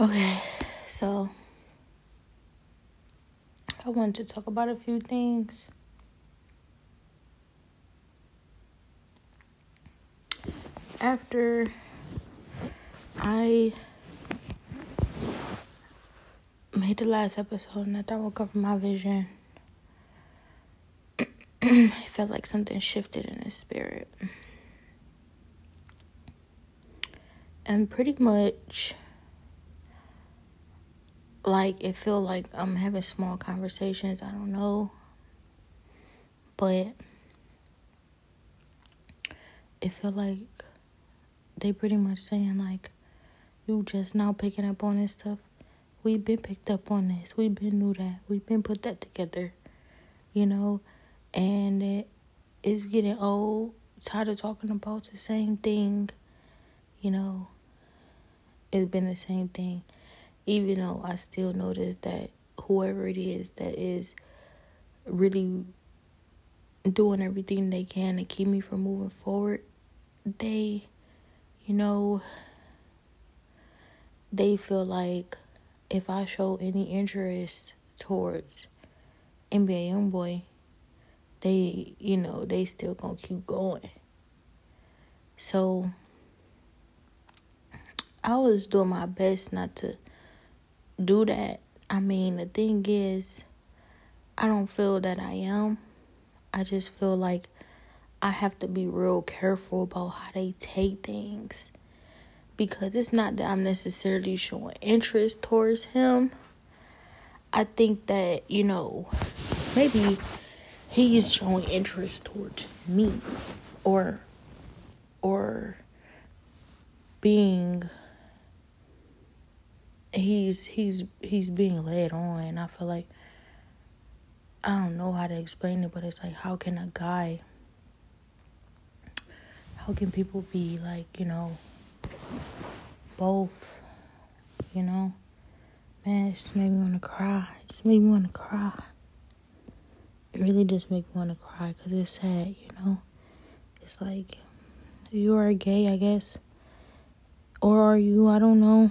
Okay, so I wanted to talk about a few things. After I made the last episode and I thought would cover my vision, it felt like something shifted in his spirit. And pretty much like it feel like I'm having small conversations. I don't know, but it feel like they pretty much saying like you just now picking up on this stuff. We've been picked up on this. We've been knew that. We've been put that together, you know, and it is getting old. Tired of talking about the same thing, you know. It's been the same thing even though I still notice that whoever it is that is really doing everything they can to keep me from moving forward, they, you know, they feel like if I show any interest towards NBA Youngboy, they, you know, they still gonna keep going. So I was doing my best not to do that. I mean, the thing is, I don't feel that I am. I just feel like I have to be real careful about how they take things. Because it's not that I'm necessarily showing interest towards him. I think that, you know, maybe he's showing interest towards me or or being he's he's he's being led on and I feel like I don't know how to explain it, but it's like how can a guy how can people be like, you know, both, you know? Man, just made me want to cry. Just made me want to cry. It really just make me want to cry because it's sad, you know? It's like, you are gay, I guess. Or are you? I don't know.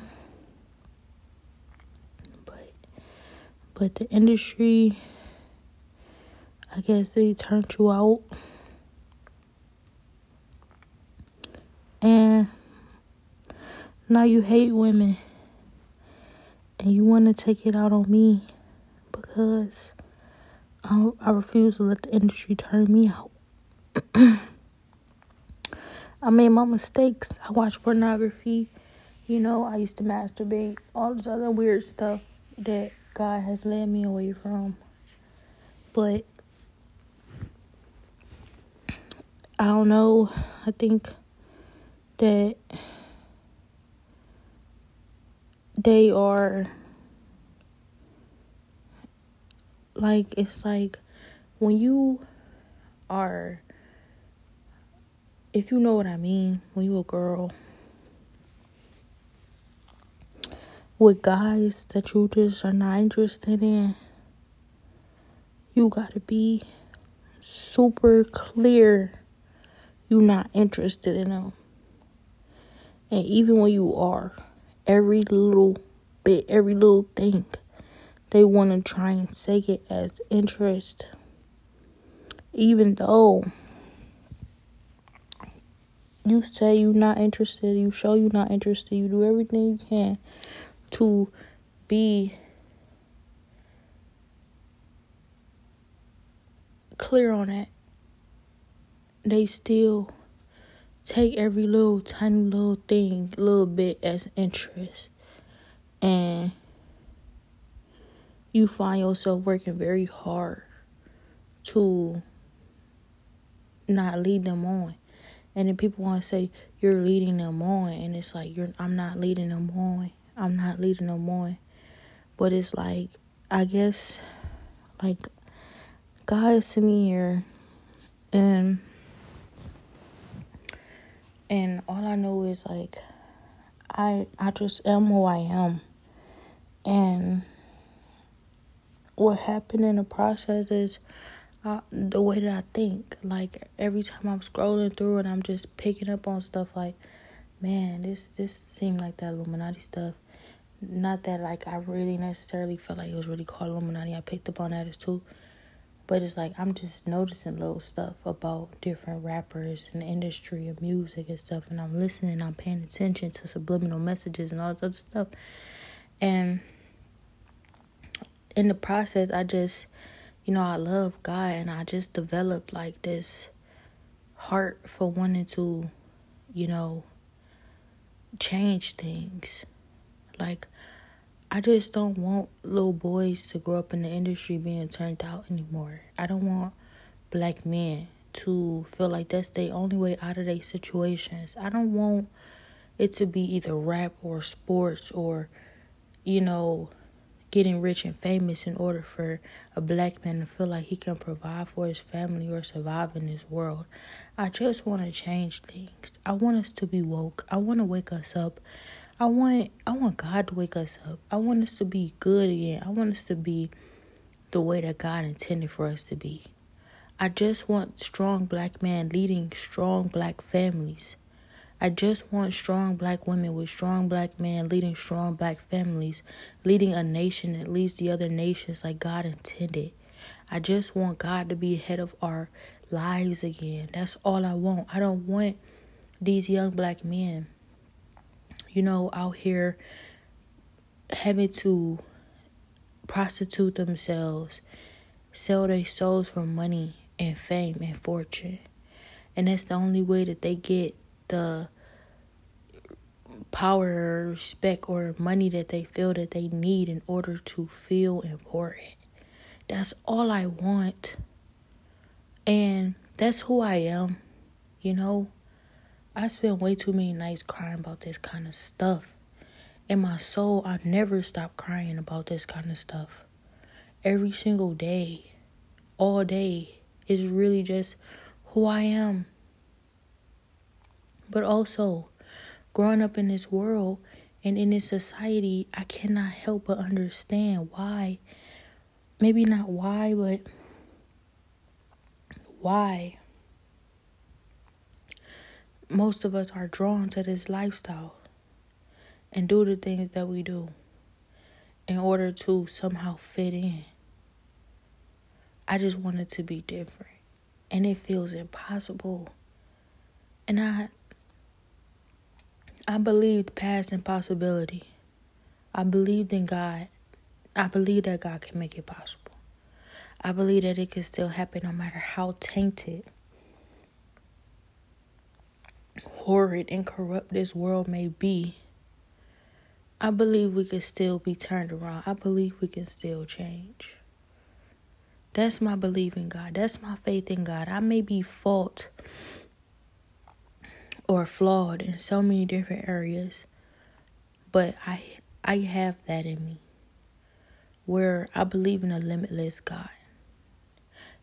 But the industry, I guess they turned you out. And now you hate women. And you want to take it out on me because I, I refuse to let the industry turn me out. I made my mistakes. I watched pornography. You know, I used to masturbate. All this other weird stuff that God has led me away from. But I don't know. I think that they are like it's like when you are if you know what I mean, when you a girl with guys that you just are not interested in, you gotta be super clear you're not interested in them. And even when you are, every little bit, every little thing, they want to try and say it as interest. Even though you say you're not interested, you show you're not interested, you do everything you can to be clear on that, they still take every little tiny little thing, little bit as interest. And you find yourself working very hard to not lead them on. And then people want to say you're leading them on and it's like you're I'm not leading them on. I'm not leading them on. But it's like, I guess, like, God is me here, and and all I know is like, I I just am who I am, and what happened in the process is. Uh, the way that I think, like every time I'm scrolling through and I'm just picking up on stuff like, man, this this seemed like that Illuminati stuff not that like I really necessarily felt like it was really called Illuminati. I picked up on that too. But it's like I'm just noticing little stuff about different rappers and industry and music and stuff and I'm listening, I'm paying attention to subliminal messages and all this other stuff. And in the process I just you know, I love God and I just developed like this heart for wanting to, you know, change things. Like I just don't want little boys to grow up in the industry being turned out anymore. I don't want black men to feel like that's the only way out of their situations. I don't want it to be either rap or sports or, you know, getting rich and famous in order for a black man to feel like he can provide for his family or survive in this world. I just want to change things. I want us to be woke. I want to wake us up. I want I want God to wake us up. I want us to be good again. I want us to be the way that God intended for us to be. I just want strong black men leading strong black families. I just want strong black women with strong black men leading strong black families, leading a nation that leads the other nations like God intended. I just want God to be ahead of our lives again. That's all I want. I don't want these young black men, you know, out here having to prostitute themselves, sell their souls for money and fame and fortune. And that's the only way that they get the power, respect, or money that they feel that they need in order to feel important. That's all I want. And that's who I am. You know, I spend way too many nights crying about this kind of stuff. In my soul, I never stop crying about this kind of stuff. Every single day, all day, is really just who I am. But also, growing up in this world and in this society, I cannot help but understand why. Maybe not why, but why most of us are drawn to this lifestyle and do the things that we do in order to somehow fit in. I just wanted to be different. And it feels impossible. And I I believed past impossibility. I believed in God. I believe that God can make it possible. I believe that it can still happen no matter how tainted, horrid, and corrupt this world may be. I believe we can still be turned around. I believe we can still change. That's my belief in God. That's my faith in God. I may be fault or flawed in so many different areas. But I I have that in me where I believe in a limitless God.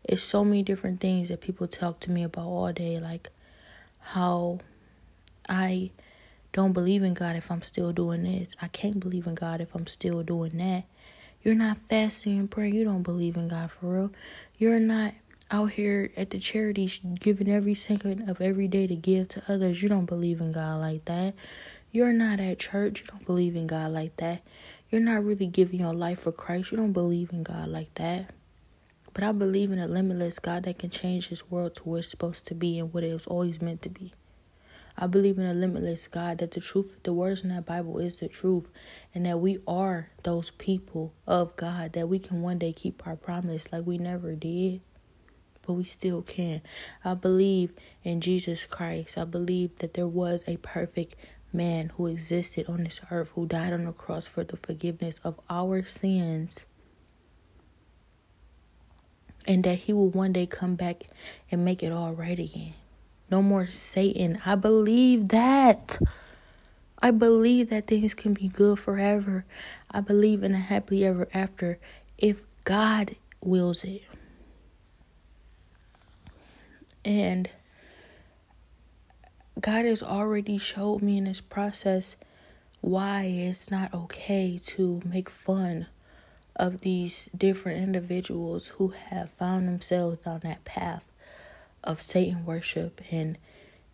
It's so many different things that people talk to me about all day like how I don't believe in God if I'm still doing this. I can't believe in God if I'm still doing that. You're not fasting and praying. You don't believe in God for real. You're not out here at the charities giving every second of every day to give to others, you don't believe in God like that. You're not at church, you don't believe in God like that. You're not really giving your life for Christ, you don't believe in God like that. But I believe in a limitless God that can change this world to where it's supposed to be and what it was always meant to be. I believe in a limitless God that the truth, the words in that Bible is the truth, and that we are those people of God, that we can one day keep our promise like we never did but we still can. I believe in Jesus Christ. I believe that there was a perfect man who existed on this earth who died on the cross for the forgiveness of our sins. And that he will one day come back and make it all right again. No more Satan. I believe that. I believe that things can be good forever. I believe in a happily ever after if God wills it. And God has already showed me in this process why it's not okay to make fun of these different individuals who have found themselves on that path of Satan worship and,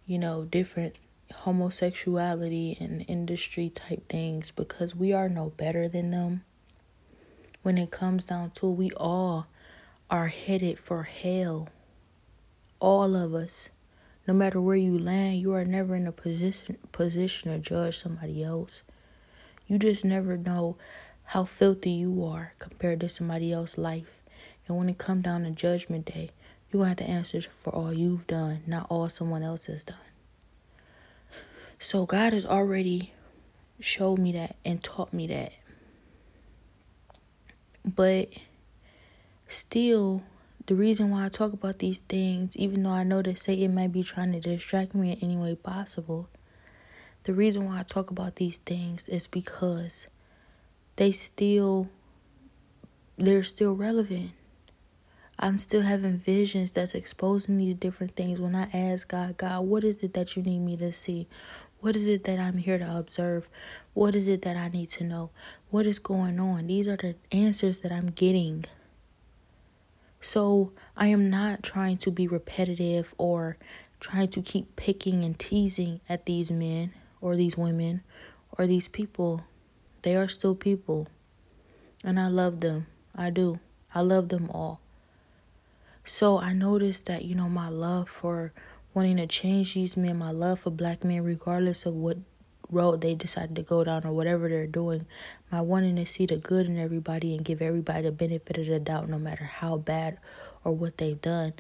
you know, different homosexuality and industry type things because we are no better than them. When it comes down to we all are headed for hell. All of us. No matter where you land, you are never in a position position to judge somebody else. You just never know how filthy you are compared to somebody else's life. And when it come down to judgment day, gonna have to answer for all you've done, not all someone else has done. So God has already showed me that and taught me that. But still, the reason why I talk about these things, even though I know that Satan might be trying to distract me in any way possible, the reason why I talk about these things is because they still they're still relevant. I'm still having visions that's exposing these different things when I ask God, God, what is it that you need me to see? What is it that I'm here to observe? What is it that I need to know? What is going on? These are the answers that I'm getting. So I am not trying to be repetitive or trying to keep picking and teasing at these men or these women or these people. They are still people. And I love them. I do. I love them all. So I noticed that, you know, my love for wanting to change these men, my love for black men, regardless of what road they decided to go down or whatever they're doing, my wanting to see the good in everybody and give everybody the benefit of the doubt, no matter how bad or what they've done,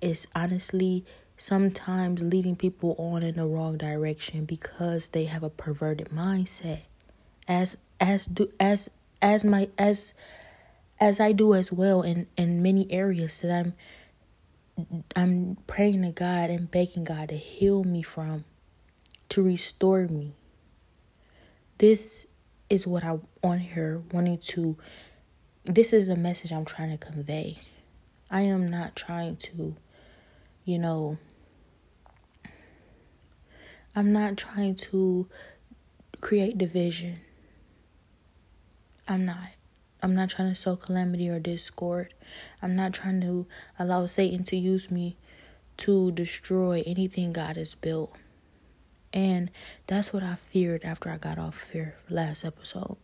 is honestly sometimes leading people on in the wrong direction because they have a perverted mindset. As as do as as my as as I do as well in in many areas that I'm I'm praying to God and begging God to heal me from, to restore me. This is what I on here wanting to this is the message I'm trying to convey. I am not trying to, you know, I'm not trying to create division. I'm not. I'm not trying to sow calamity or discord. I'm not trying to allow Satan to use me to destroy anything God has built. And that's what I feared after I got off here last episode.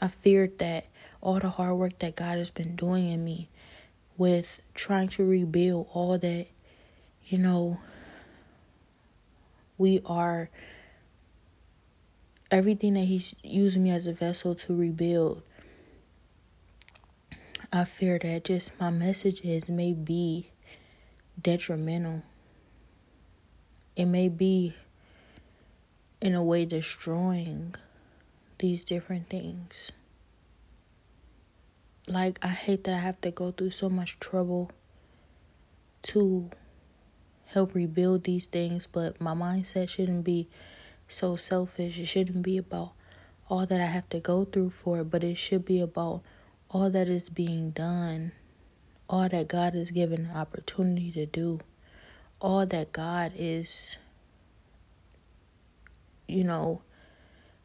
I feared that all the hard work that God has been doing in me with trying to rebuild all that, you know, we are everything that He's using me as a vessel to rebuild I fear that just my messages may be detrimental. It may be, in a way, destroying these different things. Like, I hate that I have to go through so much trouble to help rebuild these things, but my mindset shouldn't be so selfish. It shouldn't be about all that I have to go through for it, but it should be about all that is being done, all that God is given opportunity to do, all that God is, you know,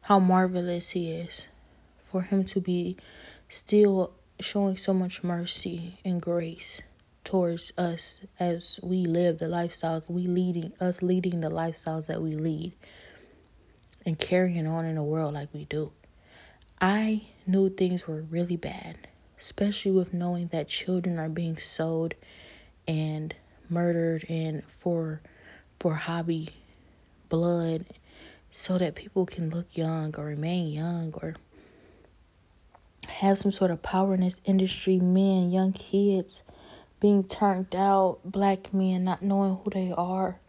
how marvelous He is for Him to be still showing so much mercy and grace towards us as we live the lifestyles we leading us leading the lifestyles that we lead and carrying on in the world like we do. I knew things were really bad, especially with knowing that children are being sold and murdered and for for hobby blood so that people can look young or remain young or have some sort of power in this industry men young kids being turned out black men not knowing who they are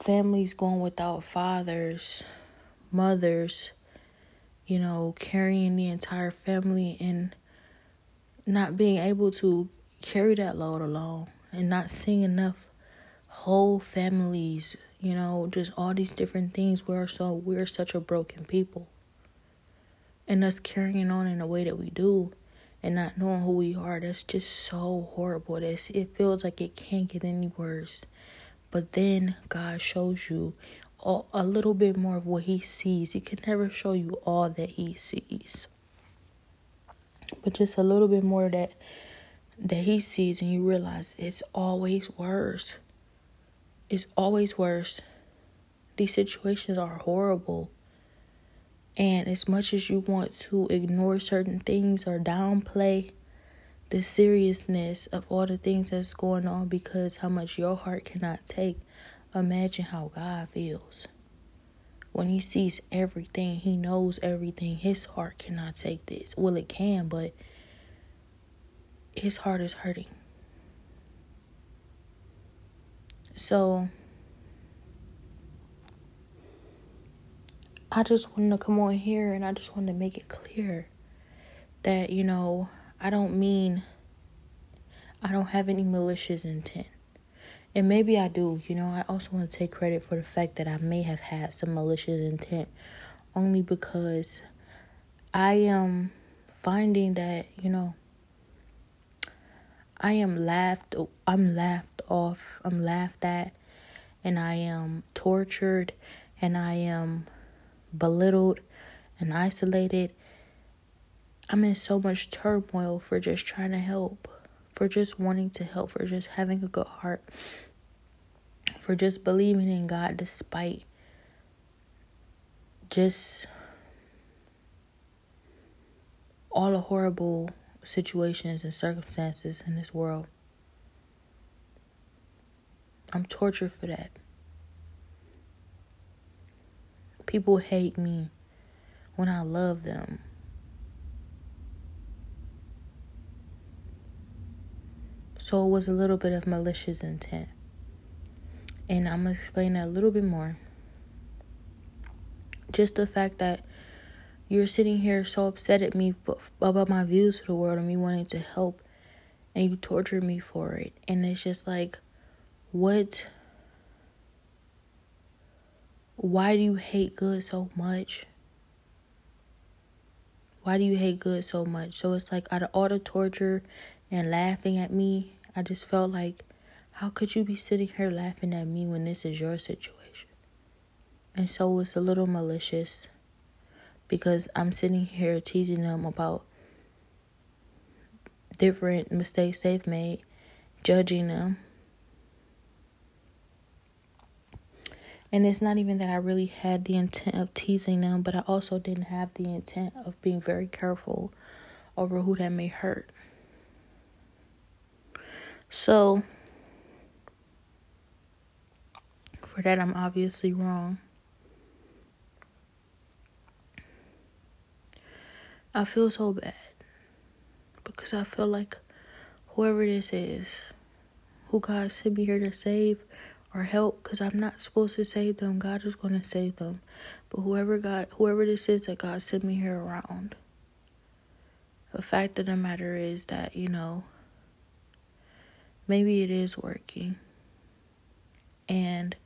families going without fathers mothers you know, carrying the entire family and not being able to carry that load alone and not seeing enough whole families, you know, just all these different things. We're so we're such a broken people. And us carrying on in the way that we do and not knowing who we are, that's just so horrible. That's it feels like it can't get any worse. But then God shows you all, a little bit more of what he sees. He can never show you all that he sees. But just a little bit more that that he sees and you realize it's always worse. It's always worse. these situations are horrible. And as much as you want to ignore certain things or downplay the seriousness of all the things that's going on because how much your heart cannot take, imagine how God feels. When he sees everything, he knows everything. His heart cannot take this. Well, it can, but his heart is hurting. So, I just wanted to come on here and I just wanted to make it clear that, you know, I don't mean I don't have any malicious intent. And maybe I do, you know, I also want to take credit for the fact that I may have had some malicious intent only because I am finding that, you know, I am laughed I'm laughed off, I'm laughed at, and I am tortured and I am belittled and isolated. I'm in so much turmoil for just trying to help, for just wanting to help, for just having a good heart, for just believing in God despite just all the horrible situations and circumstances in this world. I'm tortured for that. People hate me when I love them. So it was a little bit of malicious intent. And I'm going to explain that a little bit more. Just the fact that you're sitting here so upset at me about my views of the world and me wanting to help, and you torture me for it. And it's just like, what? Why do you hate good so much? Why do you hate good so much? So it's like out of all the torture and laughing at me. I just felt like, how could you be sitting here laughing at me when this is your situation? And so it's a little malicious because I'm sitting here teasing them about different mistakes they've made, judging them. And it's not even that I really had the intent of teasing them, but I also didn't have the intent of being very careful over who that may hurt. So, for that, I'm obviously wrong. I feel so bad because I feel like whoever this is, who God sent me here to save or help, because I'm not supposed to save them, God is going to save them. But whoever God, whoever this is that God sent me here around, the fact of the matter is that you know maybe it is working. And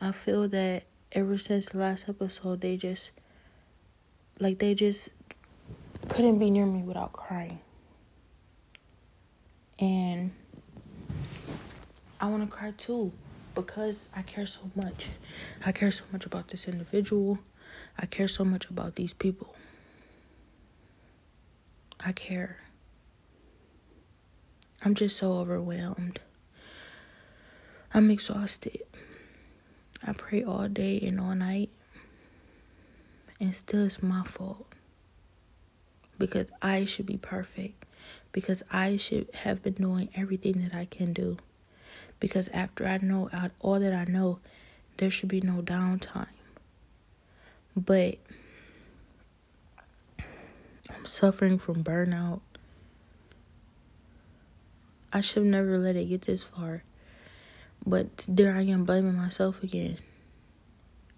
I feel that ever since the last episode, they just, like, they just couldn't be near me without crying. And I want to cry too because I care so much. I care so much about this individual. I care so much about these people. I care. I'm just so overwhelmed. I'm exhausted. I pray all day and all night. And still it's my fault. Because I should be perfect. Because I should have been doing everything that I can do. Because after I know all that I know, there should be no downtime. But I'm suffering from burnout. I should never let it get this far. But there I am blaming myself again.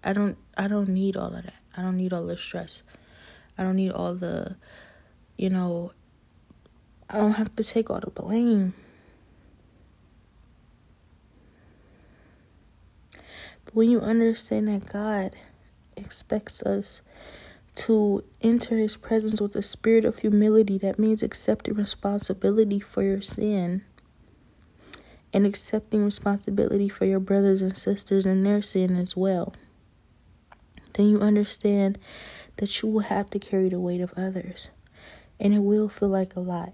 I don't I don't need all of that. I don't need all the stress. I don't need all the you know I don't have to take all the blame. But when you understand that God expects us to enter his presence with a spirit of humility, that means accepting responsibility for your sin and accepting responsibility for your brothers and sisters and their sin as well. Then you understand that you will have to carry the weight of others. And it will feel like a lot,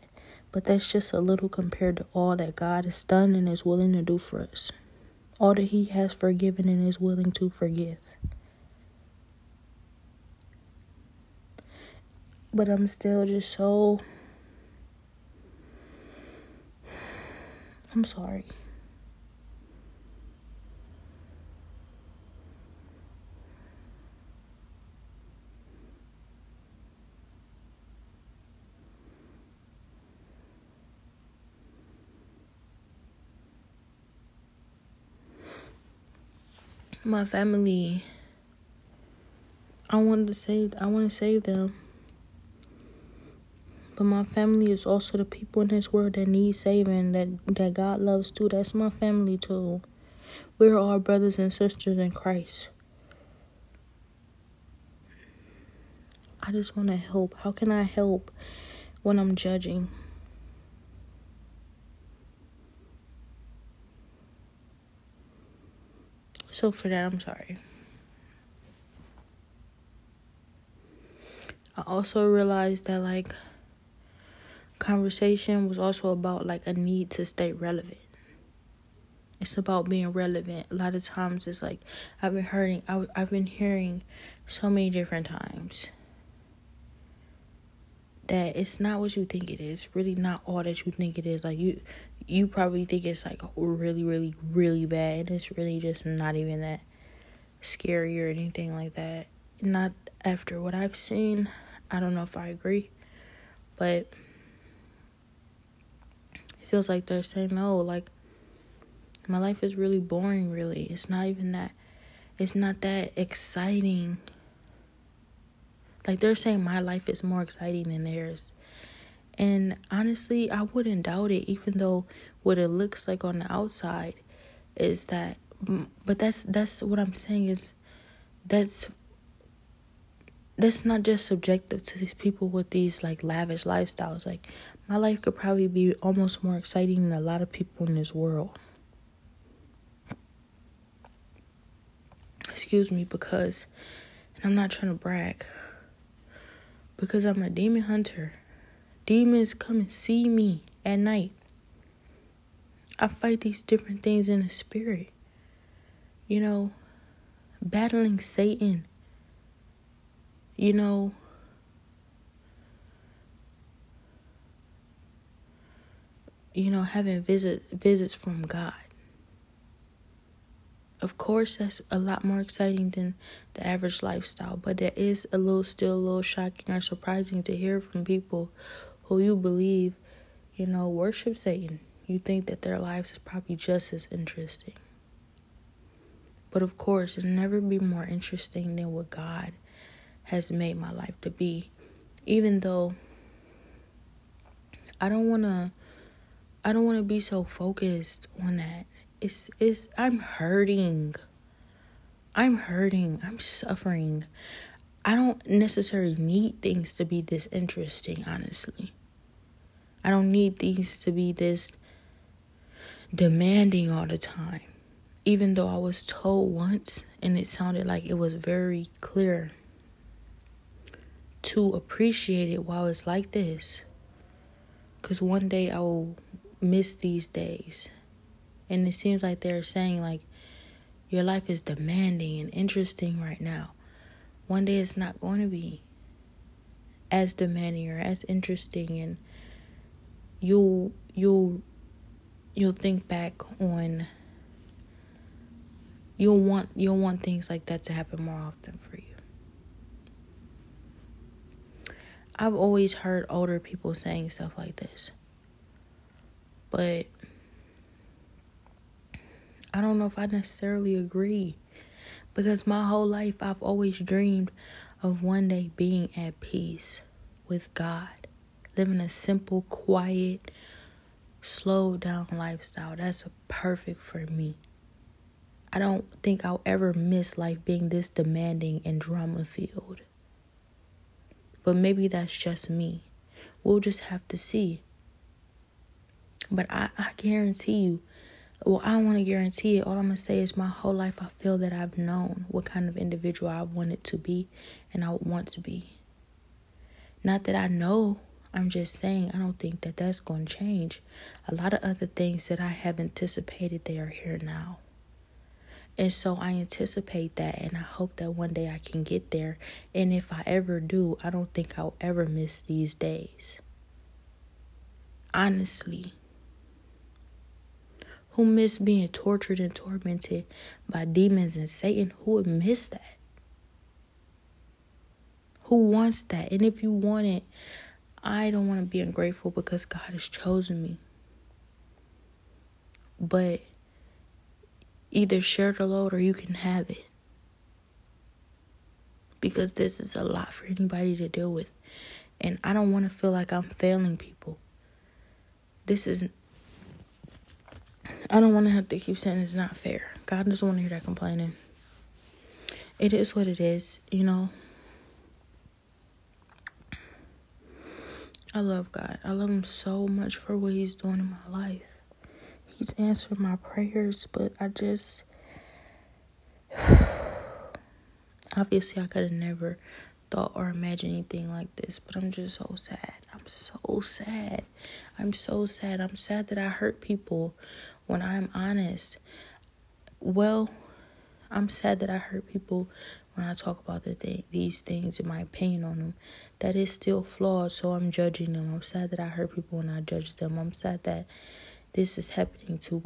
but that's just a little compared to all that God has done and is willing to do for us. all that He has forgiven and is willing to forgive. But I'm still just so. I'm sorry. my family I wanted to save I want to save them. But my family is also the people in this world that need saving that that God loves too. That's my family too. We're all brothers and sisters in Christ. I just want to help. How can I help when I'm judging? So for that, I'm sorry. I also realized that like conversation was also about like a need to stay relevant. It's about being relevant. A lot of times it's like I've been hearing I, I've been hearing so many different times that it's not what you think it is. Really not all that you think it is. Like you you probably think it's like really, really, really bad. And it's really just not even that scary or anything like that. Not after what I've seen. I don't know if I agree. But feels like they're saying no, like my life is really boring really. It's not even that it's not that exciting. Like they're saying my life is more exciting than theirs. And honestly, I wouldn't doubt it, even though what it looks like on the outside is that. But that's that's what I'm saying is that's that's not just subjective to these people with these like lavish lifestyles. Like my life could probably be almost more exciting than a lot of people in this world. Excuse me, because and I'm not trying to brag. Because I'm a demon hunter. Demons come and see me at night. I fight these different things in the spirit. You know, battling Satan. You know, you know, having visit visits from God. Of course, that's a lot more exciting than the average lifestyle, but that is a little still a little shocking or surprising to hear from people who you believe, you know, worship Satan, you think that their lives is probably just as interesting. But of course, it'll never be more interesting than what God has made my life to be. Even though I don't want to I don't want to be so focused on that. It's it's I'm hurting. I'm hurting. I'm suffering. I don't necessarily need things to be this interesting, honestly. I don't need things to be this demanding all the time. Even though I was told once and it sounded like it was very clear to appreciate it while it's like this. Because one day I will miss these days. And it seems like they're saying, like, your life is demanding and interesting right now one day it's not going to be as demanding or as interesting and you'll you'll you'll think back on you'll want you'll want things like that to happen more often for you. I've always heard older people saying stuff like this. But I don't know if I necessarily agree. Because my whole life, I've always dreamed of one day being at peace with God, living a simple, quiet, slow down lifestyle. That's perfect for me. I don't think I'll ever miss life being this demanding and drama filled. But maybe that's just me. We'll just have to see. But I, I guarantee you, well, I don't want to guarantee it. All I'm going to say is my whole life I feel that I've known what kind of individual I wanted to be and I want to be. Not that I know, I'm just saying I don't think that that's going to change. A lot of other things that I have anticipated, they are here now. And so I anticipate that and I hope that one day I can get there. And if I ever do, I don't think I'll ever miss these days. Honestly. Who miss being tortured and tormented by demons and Satan? Who would miss that? Who wants that? And if you want it, I don't want to be ungrateful because God has chosen me. But either share the load or you can have it. Because this is a lot for anybody to deal with. And I don't want to feel like I'm failing people. This is I don't want to have to keep saying it's not fair. God doesn't want to hear that complaining. It is what it is, you know. I love God. I love Him so much for what He's doing in my life. He's answered my prayers, but I just. Obviously, I could have never thought or imagined anything like this, but I'm just so sad. I'm so sad. I'm so sad. I'm sad that I hurt people when I'm honest. Well, I'm sad that I hurt people when I talk about the thing, these things and my opinion on them. That is still flawed, so I'm judging them. I'm sad that I hurt people when I judge them. I'm sad that this is happening to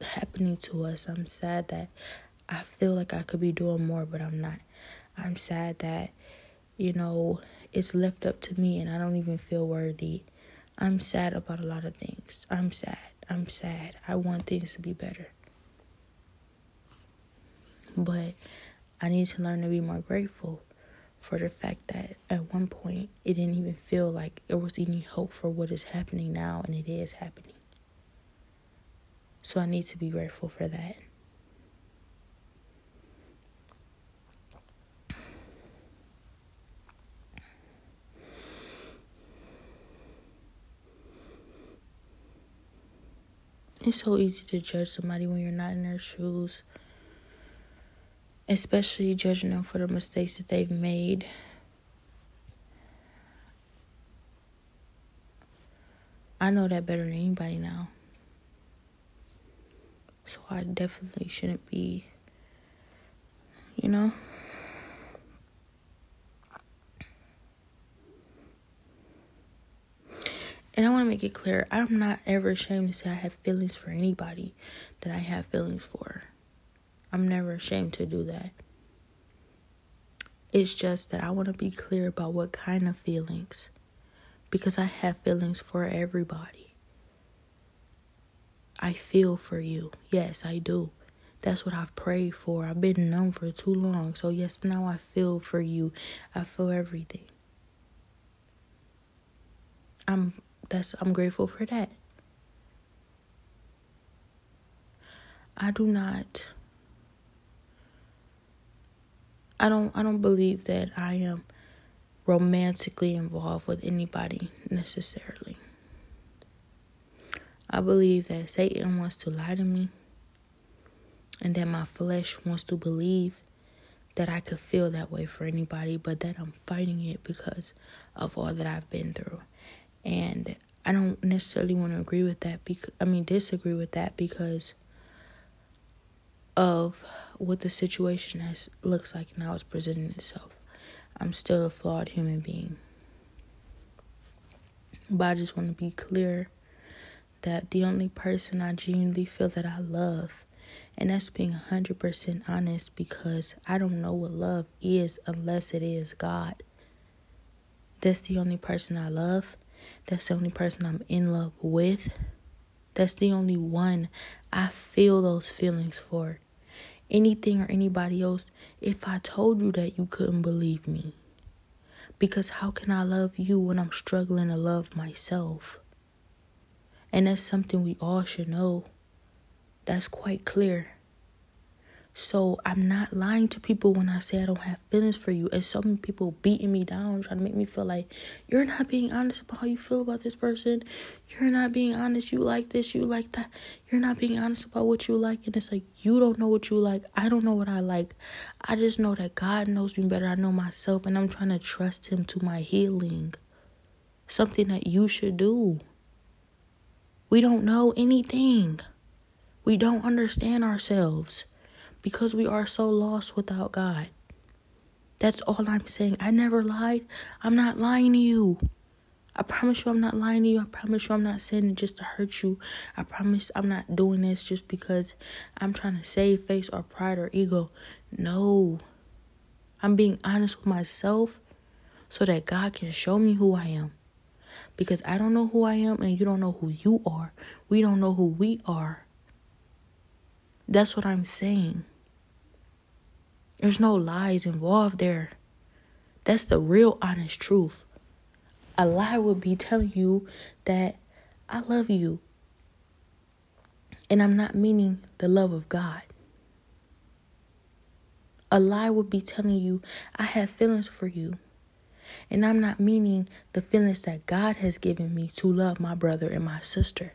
happening to us. I'm sad that I feel like I could be doing more, but I'm not. I'm sad that you know it's left up to me and I don't even feel worthy. I'm sad about a lot of things. I'm sad. I'm sad. I want things to be better. But I need to learn to be more grateful for the fact that at one point it didn't even feel like there was any hope for what is happening now, and it is happening. So I need to be grateful for that. It's so easy to judge somebody when you're not in their shoes, especially judging them for the mistakes that they've made. I know that better than anybody now. So I definitely shouldn't be, you know. And I want to make it clear I'm not ever ashamed to say I have feelings for anybody that I have feelings for. I'm never ashamed to do that. It's just that I want to be clear about what kind of feelings. Because I have feelings for everybody. I feel for you. Yes, I do. That's what I've prayed for. I've been numb for too long. So, yes, now I feel for you. I feel everything. I'm that's I'm grateful for that. I do not I don't I don't believe that I am romantically involved with anybody necessarily. I believe that Satan wants to lie to me and that my flesh wants to believe that I could feel that way for anybody, but that I'm fighting it because of all that I've been through. And I don't necessarily want to agree with that because I mean disagree with that because of what the situation has looks like now is presenting itself. I'm still a flawed human being. But I just want to be clear that the only person I genuinely feel that I love, and that's being 100% honest because I don't know what love is unless it is God. That's the only person I love. That's the only person I'm in love with. That's the only one I feel those feelings for. Anything or anybody else, if I told you that, you couldn't believe me. Because how can I love you when I'm struggling to love myself? And that's something we all should know. That's quite clear. So I'm not lying to people when I say I don't have feelings for you. It's some people beating me down, trying to make me feel like you're not being honest about how you feel about this person. You're not being honest. You like this, you like that. You're not being honest about what you like. And it's like, you don't know what you like. I don't know what I like. I just know that God knows me better. I know myself, and I'm trying to trust Him to my healing. Something that you should do. We don't know anything, we don't understand ourselves. because we are so lost without God. That's all I'm saying. I never lied. I'm not lying to you. I promise you I'm not lying to you. I promise you I'm not saying it just to hurt you. I promise I'm not doing this just because I'm trying to save face or pride or ego. No. I'm being honest with myself so that God can show me who I am. Because I don't know who I am and you don't know who you are. We don't know who we are. That's what I'm saying. There's no lies involved there. That's the real honest truth. A lie would be telling you that I love you. And I'm not meaning the love of God. A lie would be telling you I have feelings for you. And I'm not meaning the feelings that God has given me to love my brother and my sister.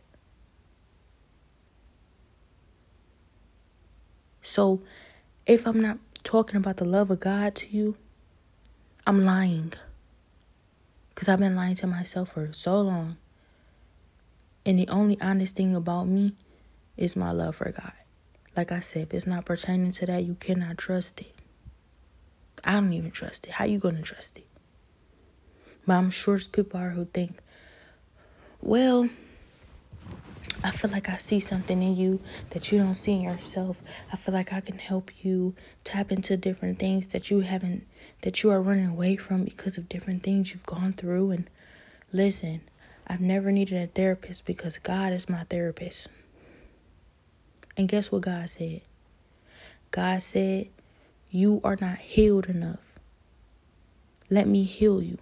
So, if I'm not talking about the love of God to you, I'm lying. Because I've been lying to myself for so long. And the only honest thing about me is my love for God. Like I said, if it's not pertaining to that, you cannot trust it. I don't even trust it. How you gonna trust it? But I'm sure people are who think, well, I feel like I see something in you that you don't see in yourself. I feel like I can help you tap into different things that you haven't that you are running away from because of different things you've gone through. And listen, I've never needed a therapist because God is my therapist. And guess what God said? God said, You are not healed enough. Let me heal you.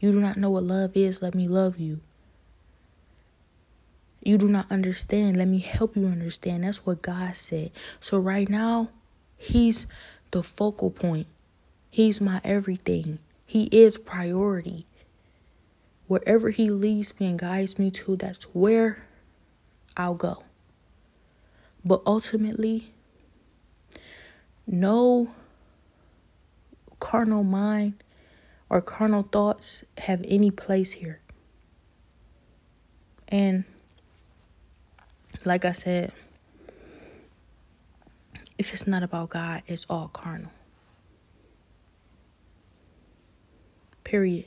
You do not know what love is. Let me love you. You do not understand. Let me help you understand. That's what God said. So, right now, He's the focal point. He's my everything. He is priority. Wherever He leads me and guides me to, that's where I'll go. But ultimately, no carnal mind or carnal thoughts have any place here. And like I said, if it's not about God, it's all carnal. Period.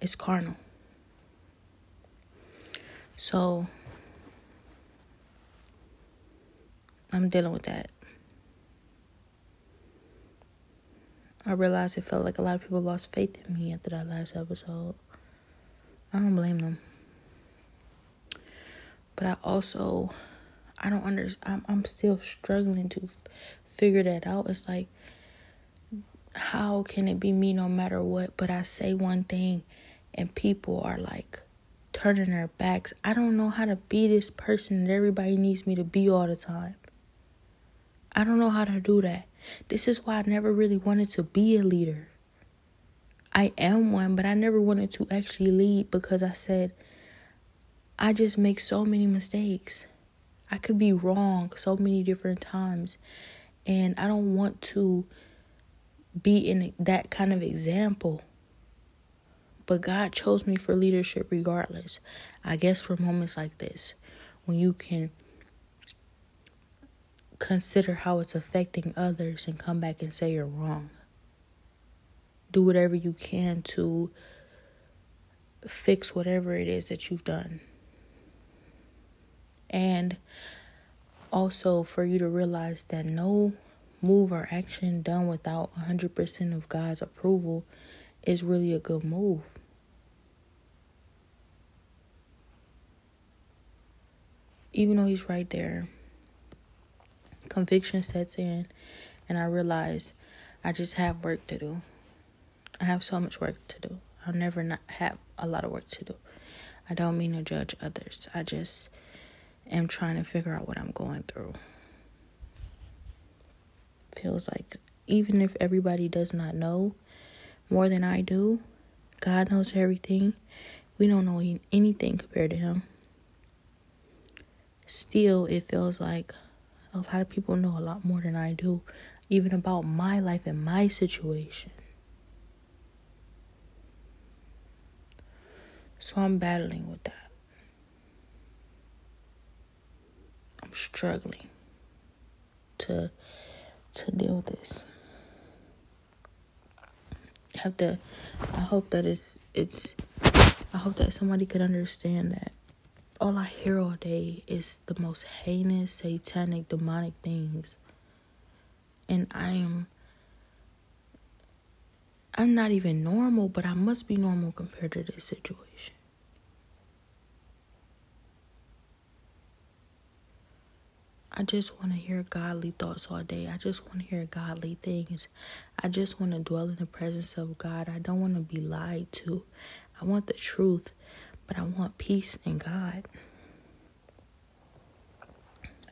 It's carnal. So I'm dealing with that. I realized it felt like a lot of people lost faith in me after that last episode. I don't blame them. But I also I don't understand. I'm, I'm still struggling to figure that out. It's like how can it be me no matter what? But I say one thing and people are like turning their backs. I don't know how to be this person that everybody needs me to be all the time. I don't know how to do that. This is why I never really wanted to be a leader. I am one, but I never wanted to actually lead because I said, I just make so many mistakes. I could be wrong so many different times. And I don't want to be in that kind of example. But God chose me for leadership regardless. I guess for moments like this, when you can consider how it's affecting others and come back and say you're wrong. Do whatever you can to fix whatever it is that you've done. And also for you to realize that no move or action done without 100% of God's approval is really a good move. Even though He's right there, conviction sets in, and I realize I just have work to do. I have so much work to do. I'll never not have a lot of work to do. I don't mean to judge others. I just am trying to figure out what I'm going through. Feels like even if everybody does not know more than I do, God knows everything. We don't know anything compared to Him. Still, it feels like a lot of people know a lot more than I do, even about my life and my situation. So I'm battling with that. I'm struggling. to to deal with this. I have to I hope that it's it's I hope that somebody could understand that all I hear all day is the most heinous, satanic, demonic things. And I am I'm not even normal, but I must be normal compared to this situation. I just want to hear godly thoughts all day. I just want to hear godly things. I just want to dwell in the presence of God. I don't want to be lied to. I want the truth, but I want peace in God.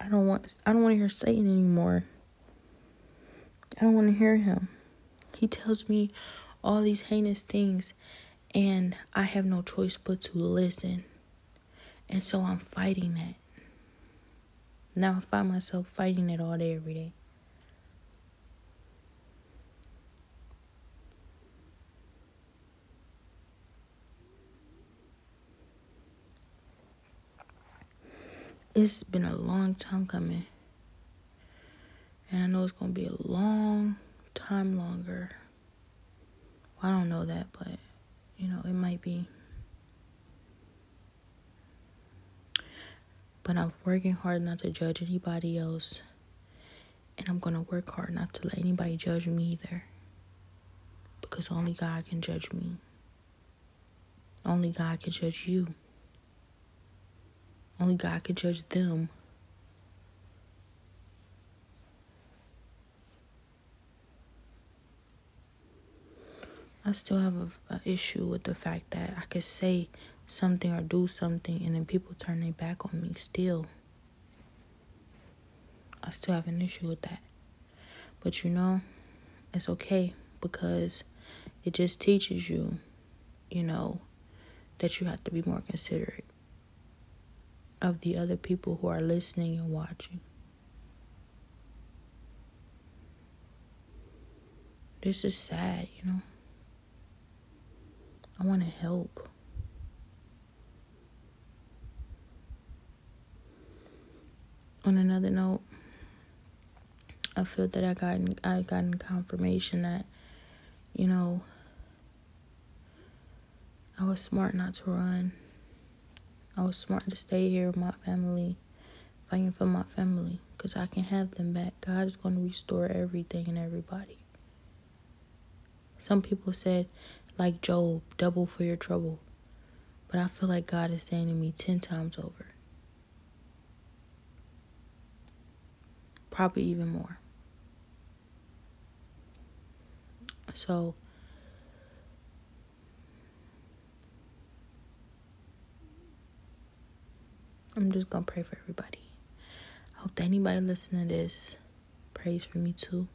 I don't want I don't want to hear Satan anymore. I don't want to hear him. He tells me all these heinous things and I have no choice but to listen. And so I'm fighting that. Now I find myself fighting it all day, every day. It's been a long time coming. And I know it's going to be a long time longer. Well, I don't know that, but, you know, it might be. But I'm working hard not to judge anybody else. And I'm going to work hard not to let anybody judge me either. Because only God can judge me. Only God can judge you. Only God can judge them. I still have a, issue with the fact that I could say something or do something and then people turn their back on me still. I still have an issue with that. But you know, it's okay because it just teaches you, you know, that you have to be more considerate of the other people who are listening and watching. This is sad, you know. I want to help. on another note, I feel that I got I gotten confirmation that, you know, I was smart not to run. I was smart to stay here with my family, fighting for my family, because I can have them back. God is going to restore everything and everybody. Some people said, like Job, double for your trouble. But I feel like God is saying to me 10 times over. probably even more. So, I'm just gonna pray for everybody. I hope that anybody listening to this prays for me too.